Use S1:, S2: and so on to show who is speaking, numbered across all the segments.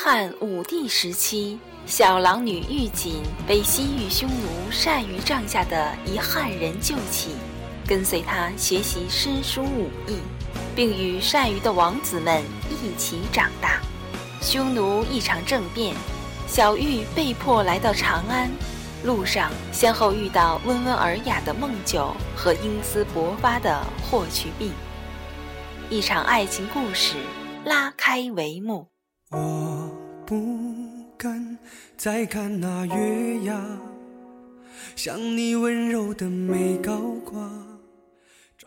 S1: 汉武帝时期，小狼女玉锦被西域匈奴单于帐下的一汉人救起，跟随他学习诗书武艺，并与单于的王子们一起长大。匈奴一场政变，小玉被迫来到长安。路上先后遇到温文尔雅的孟九和英姿勃发的霍去病，一场爱情故事拉开帷幕。
S2: 我不敢再看那月牙，像你温柔的眉高挂。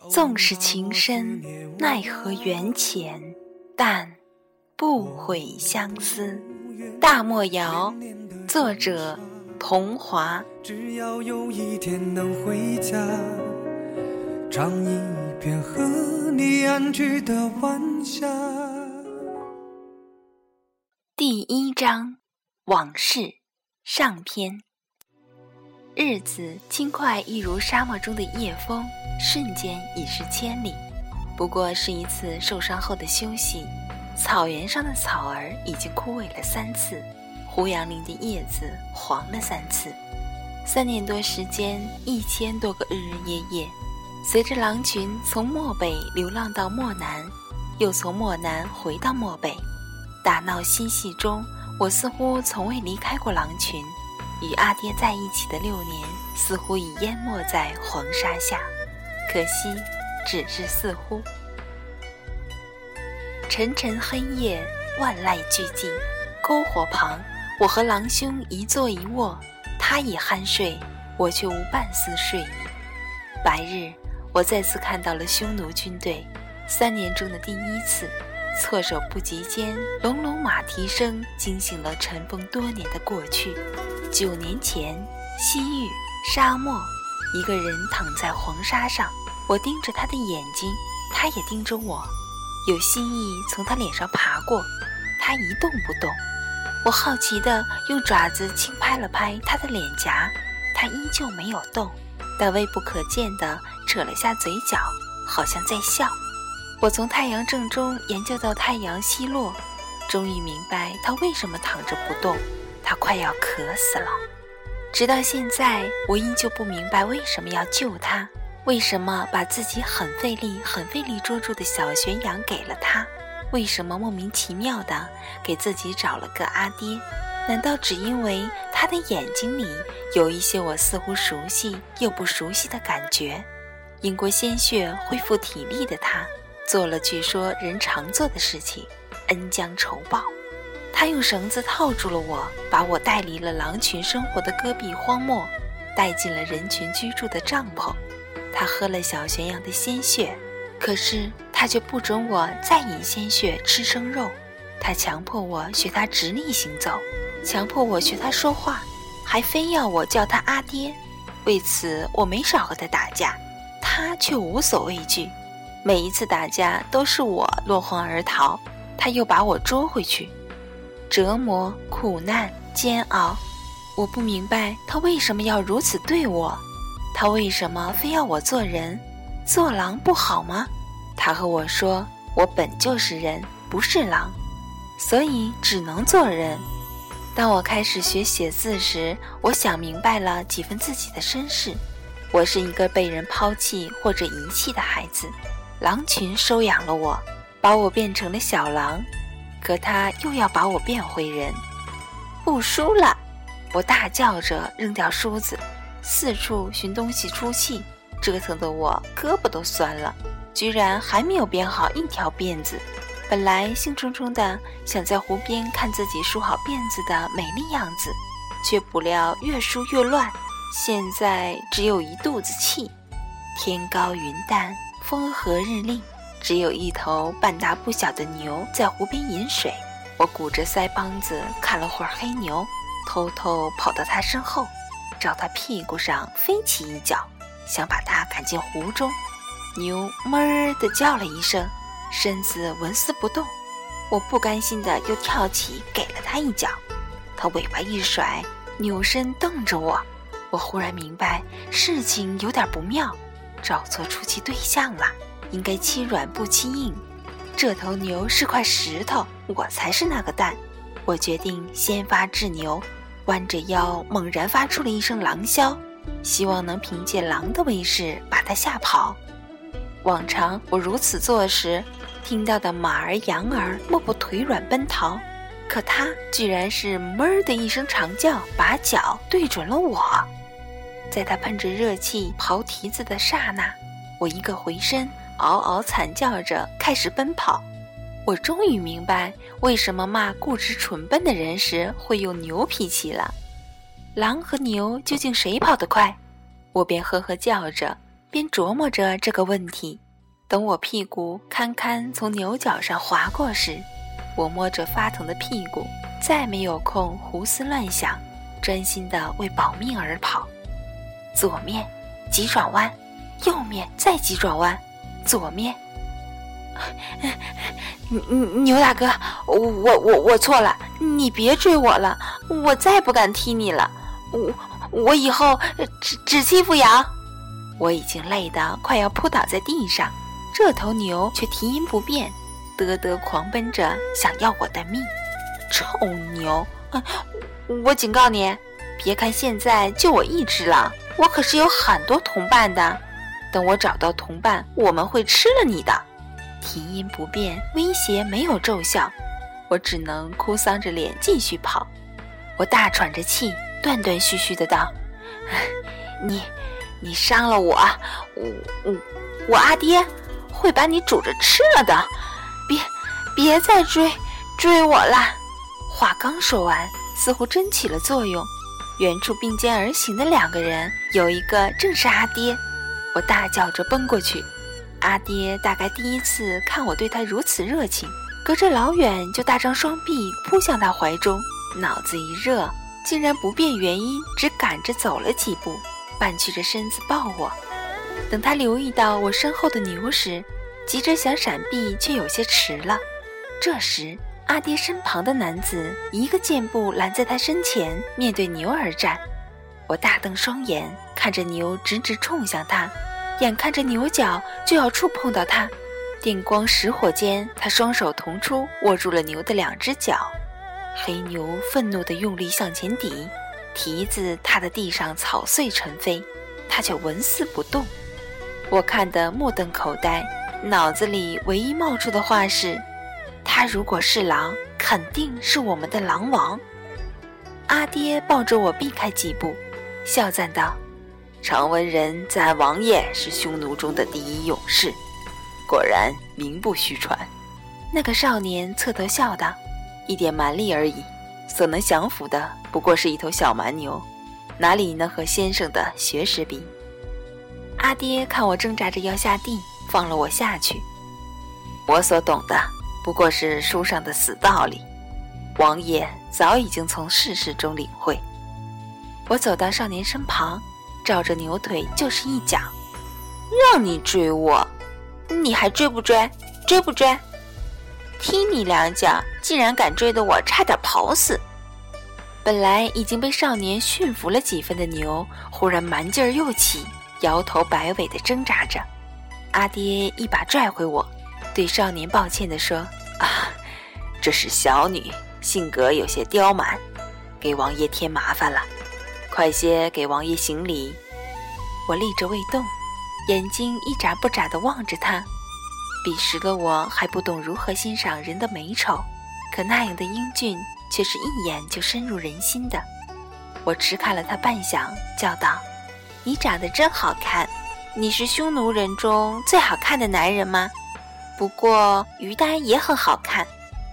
S1: 纵使情深，奈何缘浅，但不悔相思。大漠谣，作者。童华。
S2: 只要有一天能回家，唱一遍和你安居的晚霞。
S1: 第一章，往事上篇。日子轻快，一如沙漠中的夜风，瞬间已是千里。不过是一次受伤后的休息。草原上的草儿已经枯萎了三次。胡杨林的叶子黄了三次，三年多时间，一千多个日日夜夜，随着狼群从漠北流浪到漠南，又从漠南回到漠北，打闹嬉戏中，我似乎从未离开过狼群。与阿爹在一起的六年，似乎已淹没在黄沙下，可惜，只是似乎。沉沉黑夜，万籁俱寂，篝火旁。我和狼兄一坐一卧，他已酣睡，我却无半丝睡意。白日，我再次看到了匈奴军队，三年中的第一次。措手不及间，隆隆马蹄声惊醒了尘封多年的过去。九年前，西域沙漠，一个人躺在黄沙上，我盯着他的眼睛，他也盯着我，有蜥蜴从他脸上爬过，他一动不动。我好奇地用爪子轻拍了拍他的脸颊，他依旧没有动，但微不可见地扯了下嘴角，好像在笑。我从太阳正中研究到太阳西落，终于明白他为什么躺着不动，他快要渴死了。直到现在，我依旧不明白为什么要救他，为什么把自己很费力、很费力捉住的小悬羊给了他。为什么莫名其妙的给自己找了个阿爹？难道只因为他的眼睛里有一些我似乎熟悉又不熟悉的感觉？饮过鲜血恢复体力的他，做了据说人常做的事情，恩将仇报。他用绳子套住了我，把我带离了狼群生活的戈壁荒漠，带进了人群居住的帐篷。他喝了小玄羊的鲜血。可是他却不准我再饮鲜血吃生肉，他强迫我学他直立行走，强迫我学他说话，还非要我叫他阿爹。为此我没少和他打架，他却无所畏惧。每一次打架都是我落荒而逃，他又把我捉回去。折磨、苦难、煎熬，我不明白他为什么要如此对我，他为什么非要我做人？做狼不好吗？他和我说：“我本就是人，不是狼，所以只能做人。”当我开始学写字时，我想明白了几分自己的身世。我是一个被人抛弃或者遗弃的孩子，狼群收养了我，把我变成了小狼，可他又要把我变回人。不输了！我大叫着扔掉梳子，四处寻东西出气。折腾的我胳膊都酸了，居然还没有编好一条辫子。本来兴冲冲的想在湖边看自己梳好辫子的美丽样子，却不料越梳越乱。现在只有一肚子气。天高云淡，风和日丽，只有一头半大不小的牛在湖边饮水。我鼓着腮帮子看了会儿黑牛，偷偷跑到它身后，照它屁股上飞起一脚。想把它赶进湖中，牛哞儿地叫了一声，身子纹丝不动。我不甘心的又跳起，给了它一脚。它尾巴一甩，扭身瞪着我。我忽然明白事情有点不妙，找错出气对象了。应该欺软不欺硬。这头牛是块石头，我才是那个蛋。我决定先发制牛，弯着腰猛然发出了一声狼啸，希望能凭借狼的威势把它吓跑。往常我如此做时，听到的马儿、羊儿莫不腿软奔逃，可它居然是哞的一声长叫，把脚对准了我。在它喷着热气刨蹄子的刹那，我一个回身，嗷嗷惨叫着开始奔跑。我终于明白为什么骂固执蠢笨的人时会用牛脾气了。狼和牛究竟谁跑得快？我边呵呵叫着。边琢磨着这个问题，等我屁股堪堪从牛角上滑过时，我摸着发疼的屁股，再没有空胡思乱想，专心的为保命而跑。左面急转弯，右面再急转弯，左面。牛大哥，我我我错了，你别追我了，我再不敢踢你了，我我以后只只欺负羊。我已经累得快要扑倒在地上，这头牛却蹄音不变，嘚嘚狂奔着想要我的命。臭牛！我警告你，别看现在就我一只狼，我可是有很多同伴的。等我找到同伴，我们会吃了你的。啼音不变，威胁没有奏效，我只能哭丧着脸继续跑。我大喘着气，断断续续的道：“ 你。”你伤了我，我我我阿爹会把你煮着吃了的，别别再追追我啦！话刚说完，似乎真起了作用。远处并肩而行的两个人，有一个正是阿爹。我大叫着奔过去，阿爹大概第一次看我对他如此热情，隔着老远就大张双臂扑向他怀中，脑子一热，竟然不辨原因，只赶着走了几步。半屈着身子抱我，等他留意到我身后的牛时，急着想闪避，却有些迟了。这时，阿爹身旁的男子一个箭步拦在他身前，面对牛而战。我大瞪双眼，看着牛直直冲向他，眼看着牛角就要触碰到他，电光石火间，他双手同出，握住了牛的两只脚。黑牛愤怒地用力向前抵。蹄子踏在地上，草碎尘飞，他却纹丝不动。我看得目瞪口呆，脑子里唯一冒出的话是：他如果是狼，肯定是我们的狼王。阿爹抱着我避开几步，笑赞道：“常闻人赞王爷是匈奴中的第一勇士，果然名不虚传。”那个少年侧头笑道：“一点蛮力而已。”所能降服的不过是一头小蛮牛，哪里能和先生的学识比？阿爹看我挣扎着要下地，放了我下去。我所懂的不过是书上的死道理，王爷早已经从世事中领会。我走到少年身旁，照着牛腿就是一脚，让你追我，你还追不追？追不追？踢你两脚，竟然敢追得我差点跑死！本来已经被少年驯服了几分的牛，忽然蛮劲儿又起，摇头摆尾地挣扎着。阿爹一把拽回我，对少年抱歉地说：“，这是小女，性格有些刁蛮，给王爷添麻烦了。快些给王爷行礼。”我立着未动，眼睛一眨不眨地望着他。彼时的我还不懂如何欣赏人的美丑，可那样的英俊却是一眼就深入人心的。我迟看了他半晌，叫道：“你长得真好看，你是匈奴人中最好看的男人吗？不过于丹也很好看，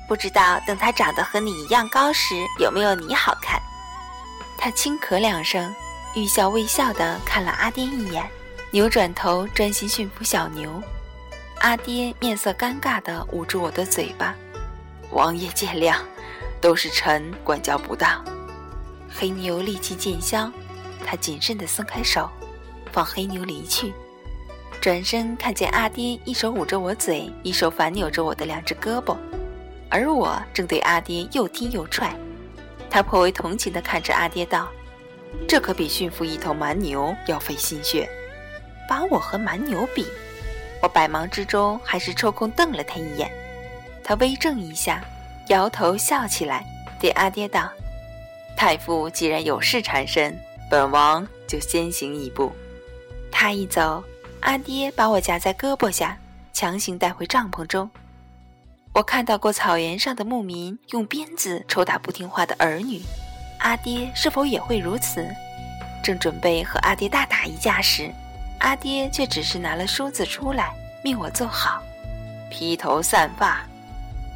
S1: 不知道等他长得和你一样高时，有没有你好看？”他轻咳两声，欲笑未笑地看了阿爹一眼，扭转头专心驯服小牛。阿爹面色尴尬地捂住我的嘴巴，王爷见谅，都是臣管教不当。黑牛力气渐消，他谨慎地松开手，放黑牛离去，转身看见阿爹一手捂着我嘴，一手反扭着我的两只胳膊，而我正对阿爹又踢又踹。他颇为同情地看着阿爹道：“这可比驯服一头蛮牛要费心血，把我和蛮牛比。”我百忙之中还是抽空瞪了他一眼，他微怔一下，摇头笑起来，对阿爹道：“太傅既然有事缠身，本王就先行一步。”他一走，阿爹把我夹在胳膊下，强行带回帐篷中。我看到过草原上的牧民用鞭子抽打不听话的儿女，阿爹是否也会如此？正准备和阿爹大打一架时，阿爹却只是拿了梳子出来，命我坐好，披头散发。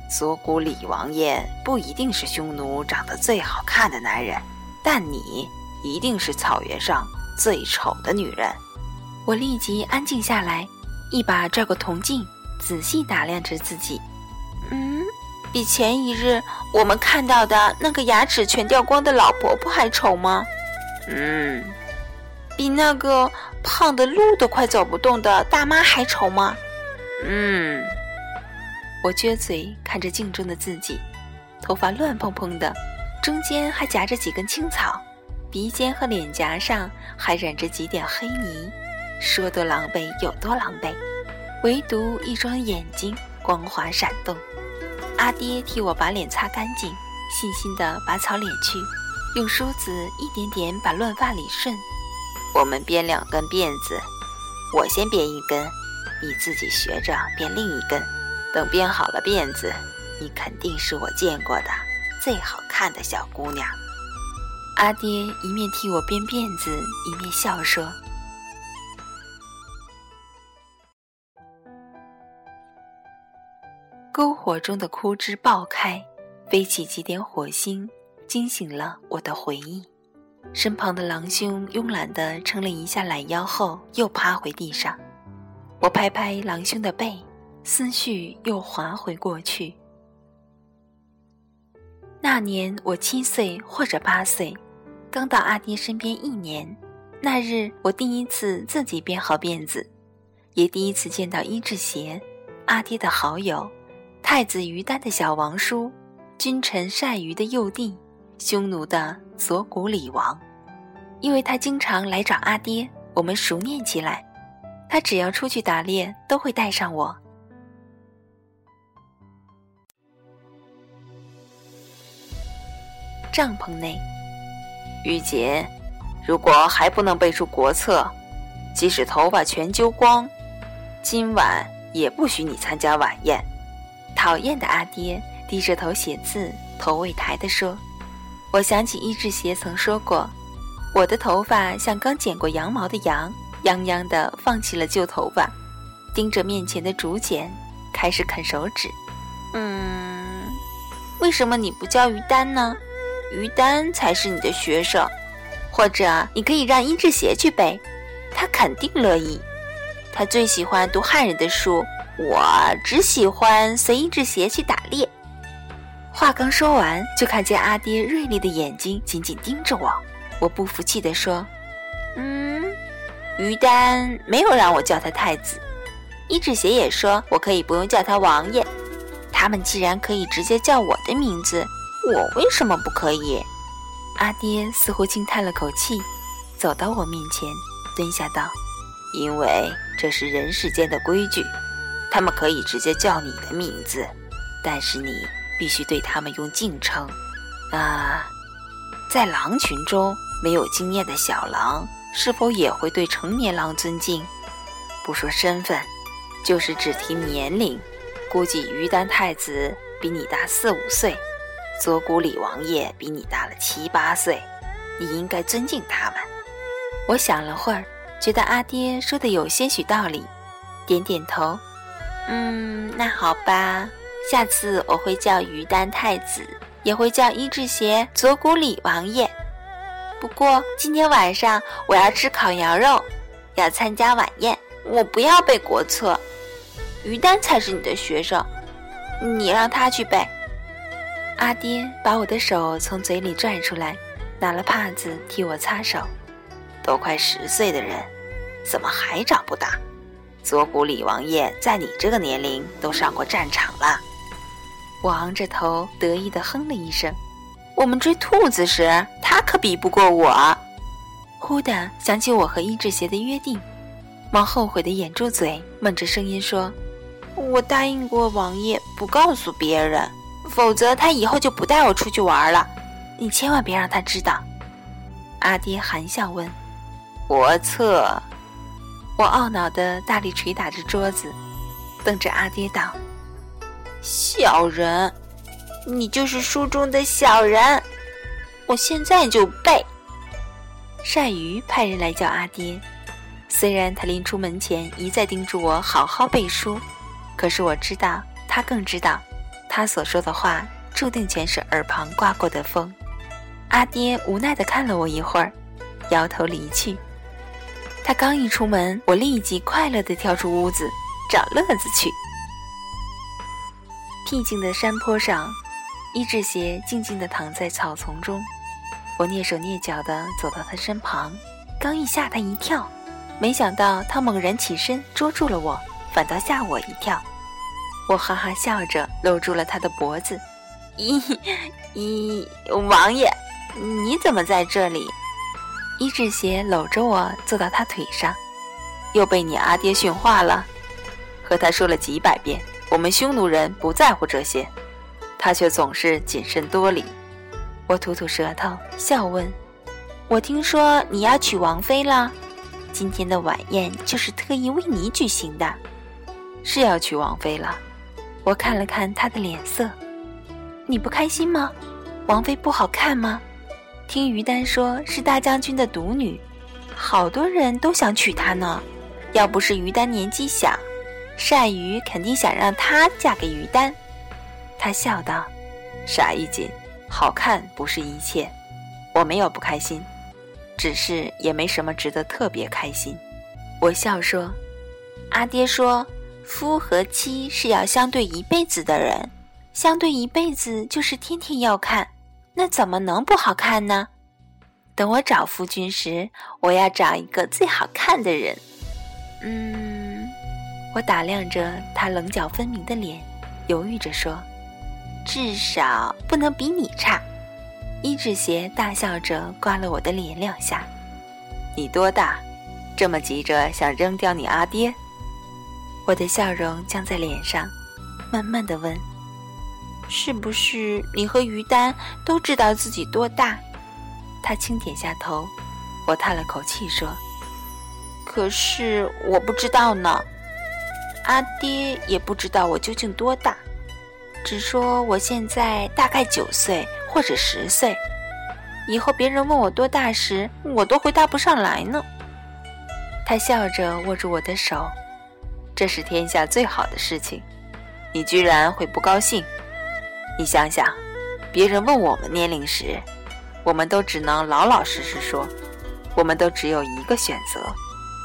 S1: 左谷李王爷不一定是匈奴长得最好看的男人，但你一定是草原上最丑的女人。我立即安静下来，一把拽过铜镜，仔细打量着自己。嗯，比前一日我们看到的那个牙齿全掉光的老婆婆还丑吗？嗯，比那个胖的路都快走不动的大妈还丑吗？嗯，我撅嘴看着镜中的自己，头发乱蓬蓬的，中间还夹着几根青草，鼻尖和脸颊上还染着几点黑泥，说多狼狈有多狼狈，唯独一双眼睛光滑闪动。阿爹替我把脸擦干净，细心地把草敛去，用梳子一点点把乱发理顺。我们编两根辫子，我先编一根，你自己学着编另一根。等编好了辫子，你肯定是我见过的最好看的小姑娘。阿爹一面替我编辫子，一面笑说。篝火中的枯枝爆开，飞起几点火星，惊醒了我的回忆。身旁的狼兄慵懒地撑了一下懒腰后，又趴回地上。我拍拍狼兄的背，思绪又滑回过去。那年我七岁或者八岁，刚到阿爹身边一年。那日我第一次自己编好辫子，也第一次见到伊志邪，阿爹的好友。太子于丹的小王叔，君臣单于的幼弟，匈奴的左谷李王，因为他经常来找阿爹，我们熟念起来。他只要出去打猎，都会带上我。帐篷内，玉洁，如果还不能背出国策，即使头发全揪光，今晚也不许你参加晚宴。讨厌的阿爹低着头写字，头未抬地说：“我想起伊志邪曾说过，我的头发像刚剪过羊毛的羊，泱泱的放弃了旧头发，盯着面前的竹简，开始啃手指。嗯，为什么你不叫于丹呢？于丹才是你的学生，或者你可以让伊志邪去背，他肯定乐意。他最喜欢读汉人的书。”我只喜欢随一只鞋去打猎。话刚说完，就看见阿爹锐利的眼睛紧紧盯着我。我不服气地说：“嗯，于丹没有让我叫他太子，一只鞋也说我可以不用叫他王爷。他们既然可以直接叫我的名字，我为什么不可以？”阿爹似乎轻叹了口气，走到我面前，蹲下道：“因为这是人世间的规矩。”他们可以直接叫你的名字，但是你必须对他们用敬称。啊，在狼群中没有经验的小狼，是否也会对成年狼尊敬？不说身份，就是只提年龄，估计于丹太子比你大四五岁，左谷李王爷比你大了七八岁，你应该尊敬他们。我想了会儿，觉得阿爹说的有些许道理，点点头。嗯，那好吧，下次我会叫于丹太子，也会叫伊志邪左谷里王爷。不过今天晚上我要吃烤羊肉，要参加晚宴，我不要背国策。于丹才是你的学生，你让他去背。阿爹把我的手从嘴里拽出来，拿了帕子替我擦手。都快十岁的人，怎么还长不大？左谷李王爷在你这个年龄都上过战场了，我昂着头得意地哼了一声。我们追兔子时，他可比不过我。忽地想起我和伊志邪的约定，忙后悔的掩住嘴，闷着声音说：“我答应过王爷不告诉别人。”否则他以后就不带我出去玩了。你千万别让他知道。”阿爹含笑问：“
S3: 国策。”
S1: 我懊恼地大力捶打着桌子，瞪着阿爹道：“小人，你就是书中的小人！我现在就背。”善鱼派人来叫阿爹，虽然他临出门前一再叮嘱我好好背书，可是我知道他更知道，他所说的话注定全是耳旁刮过的风。阿爹无奈的看了我一会儿，摇头离去。他刚一出门，我立即快乐地跳出屋子，找乐子去。僻静的山坡上，一只鞋静静地躺在草丛中。我蹑手蹑脚地走到他身旁，刚一吓他一跳，没想到他猛然起身捉住了我，反倒吓我一跳。我哈哈笑着搂住了他的脖子。咦咦，王爷，你怎么在这里？伊志邪搂着我坐到他腿上，又被你阿爹训话了，和他说了几百遍，我们匈奴人不在乎这些，他却总是谨慎多礼。我吐吐舌头，笑问：“我听说你要娶王妃了，今天的晚宴就是特意为你举行的，
S3: 是要娶王妃了。”
S1: 我看了看他的脸色，你不开心吗？王妃不好看吗？听于丹说是大将军的独女，好多人都想娶她呢。要不是于丹年纪小，单于肯定想让她嫁给于丹。他笑道：“
S3: 傻一锦，好看不是一切，我没有不开心，只是也没什么值得特别开心。”
S1: 我笑说：“阿爹说，夫和妻是要相对一辈子的人，相对一辈子就是天天要看。”那怎么能不好看呢？等我找夫君时，我要找一个最好看的人。嗯，我打量着他棱角分明的脸，犹豫着说：“至少不能比你差。”伊志邪大笑着刮了我的脸两下。
S3: 你多大？这么急着想扔掉你阿爹？
S1: 我的笑容僵在脸上，慢慢的问。是不是你和于丹都知道自己多大？他轻点下头，我叹了口气说：“可是我不知道呢，阿爹也不知道我究竟多大，只说我现在大概九岁或者十岁。以后别人问我多大时，我都回答不上来呢。”他笑着握住我的手：“
S3: 这是天下最好的事情，你居然会不高兴？”你想想，别人问我们年龄时，我们都只能老老实实说，我们都只有一个选择，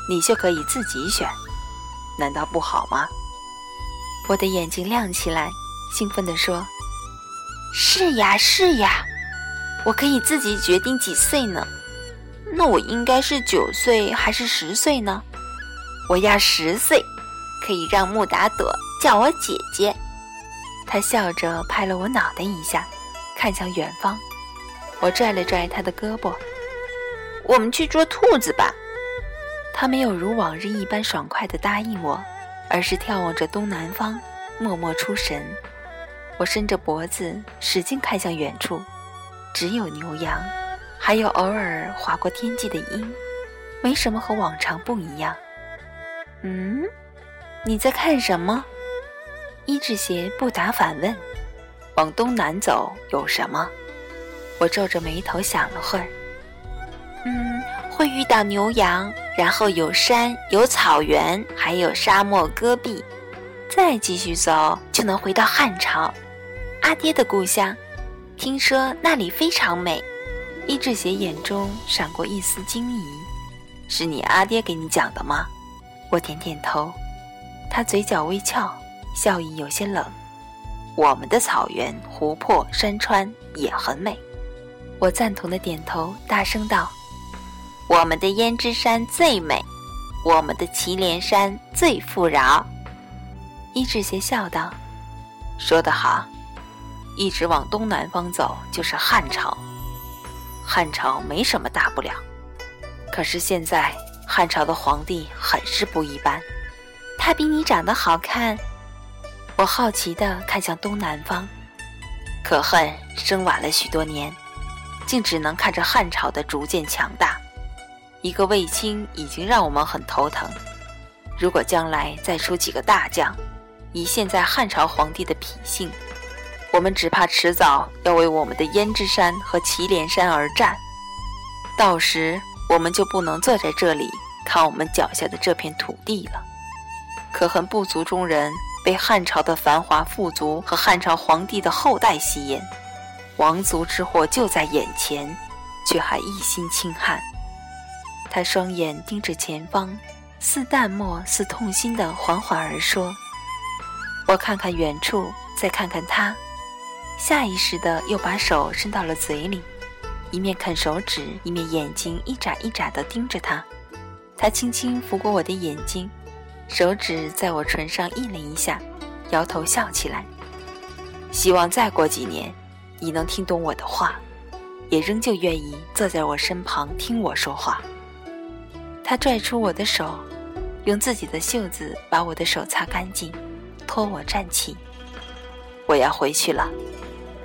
S3: 你却可以自己选，难道不好吗？
S1: 我的眼睛亮起来，兴奋地说：“是呀，是呀，我可以自己决定几岁呢？那我应该是九岁还是十岁呢？我要十岁，可以让穆达朵叫我姐姐。”他笑着拍了我脑袋一下，看向远方。我拽了拽他的胳膊：“我们去捉兔子吧。”他没有如往日一般爽快地答应我，而是眺望着东南方，默默出神。我伸着脖子，使劲看向远处，只有牛羊，还有偶尔划过天际的鹰，没什么和往常不一样。嗯，你在看什么？伊志邪不答反问：“
S3: 往东南走有什么？”
S1: 我皱着眉头想了会儿，嗯，会遇到牛羊，然后有山，有草原，还有沙漠戈壁，再继续走就能回到汉朝，阿爹的故乡。听说那里非常美。伊志邪眼中闪过一丝惊疑：“
S3: 是你阿爹给你讲的吗？”
S1: 我点点头，他嘴角微翘。笑意有些冷。
S3: 我们的草原、湖泊、山川也很美。
S1: 我赞同的点头，大声道：“我们的胭脂山最美，我们的祁连山最富饶。”伊志邪笑道：“
S3: 说得好，一直往东南方走就是汉朝。汉朝没什么大不了，可是现在汉朝的皇帝很是不一般。
S1: 他比你长得好看。”我好奇地看向东南方，可恨生晚了许多年，竟只能看着汉朝的逐渐强大。一个卫青已经让我们很头疼，如果将来再出几个大将，以现在汉朝皇帝的脾性，我们只怕迟早要为我们的胭脂山和祁连山而战。到时我们就不能坐在这里看我们脚下的这片土地了。可恨部族中人被汉朝的繁华富足和汉朝皇帝的后代吸引，王族之祸就在眼前，却还一心轻汉。他双眼盯着前方，似淡漠似痛心的缓缓而说：“我看看远处，再看看他，下意识的又把手伸到了嘴里，一面啃手指，一面眼睛一眨一眨的盯着他。他轻轻拂过我的眼睛。”手指在我唇上印了一下，摇头笑起来。希望再过几年，你能听懂我的话，也仍旧愿意坐在我身旁听我说话。他拽出我的手，用自己的袖子把我的手擦干净，托我站起。我要回去了。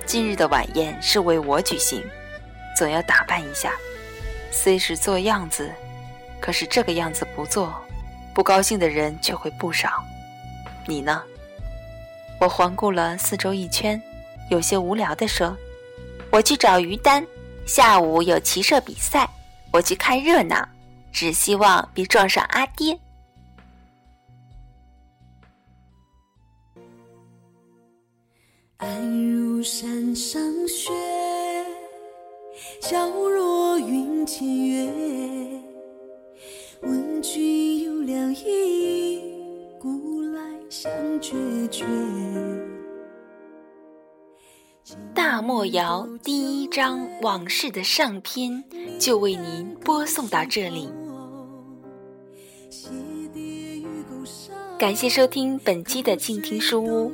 S1: 今日的晚宴是为我举行，总要打扮一下。虽是做样子，可是这个样子不做。不高兴的人却会不少，你呢？我环顾了四周一圈，有些无聊地说：“我去找于丹，下午有骑射比赛，我去看热闹，只希望别撞上阿爹。”
S4: 安如山上雪，皎若云间月。问君有两意，古来相决绝。
S5: 大漠谣第一章往事的上篇就为您播送到这里，感谢收听本期的静听书屋。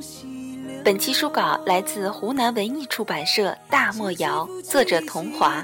S5: 本期书稿来自湖南文艺出版社《大漠谣》，作者童华。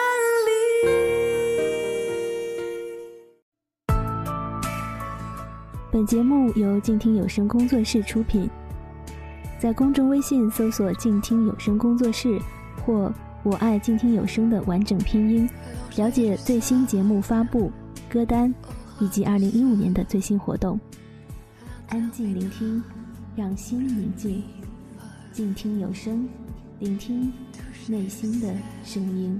S6: 本节目由静听有声工作室出品，在公众微信搜索“静听有声工作室”或“我爱静听有声”的完整拼音，了解最新节目发布、歌单以及二零一五年的最新活动。安静聆听，让心宁静，静听有声，聆听内心的声音。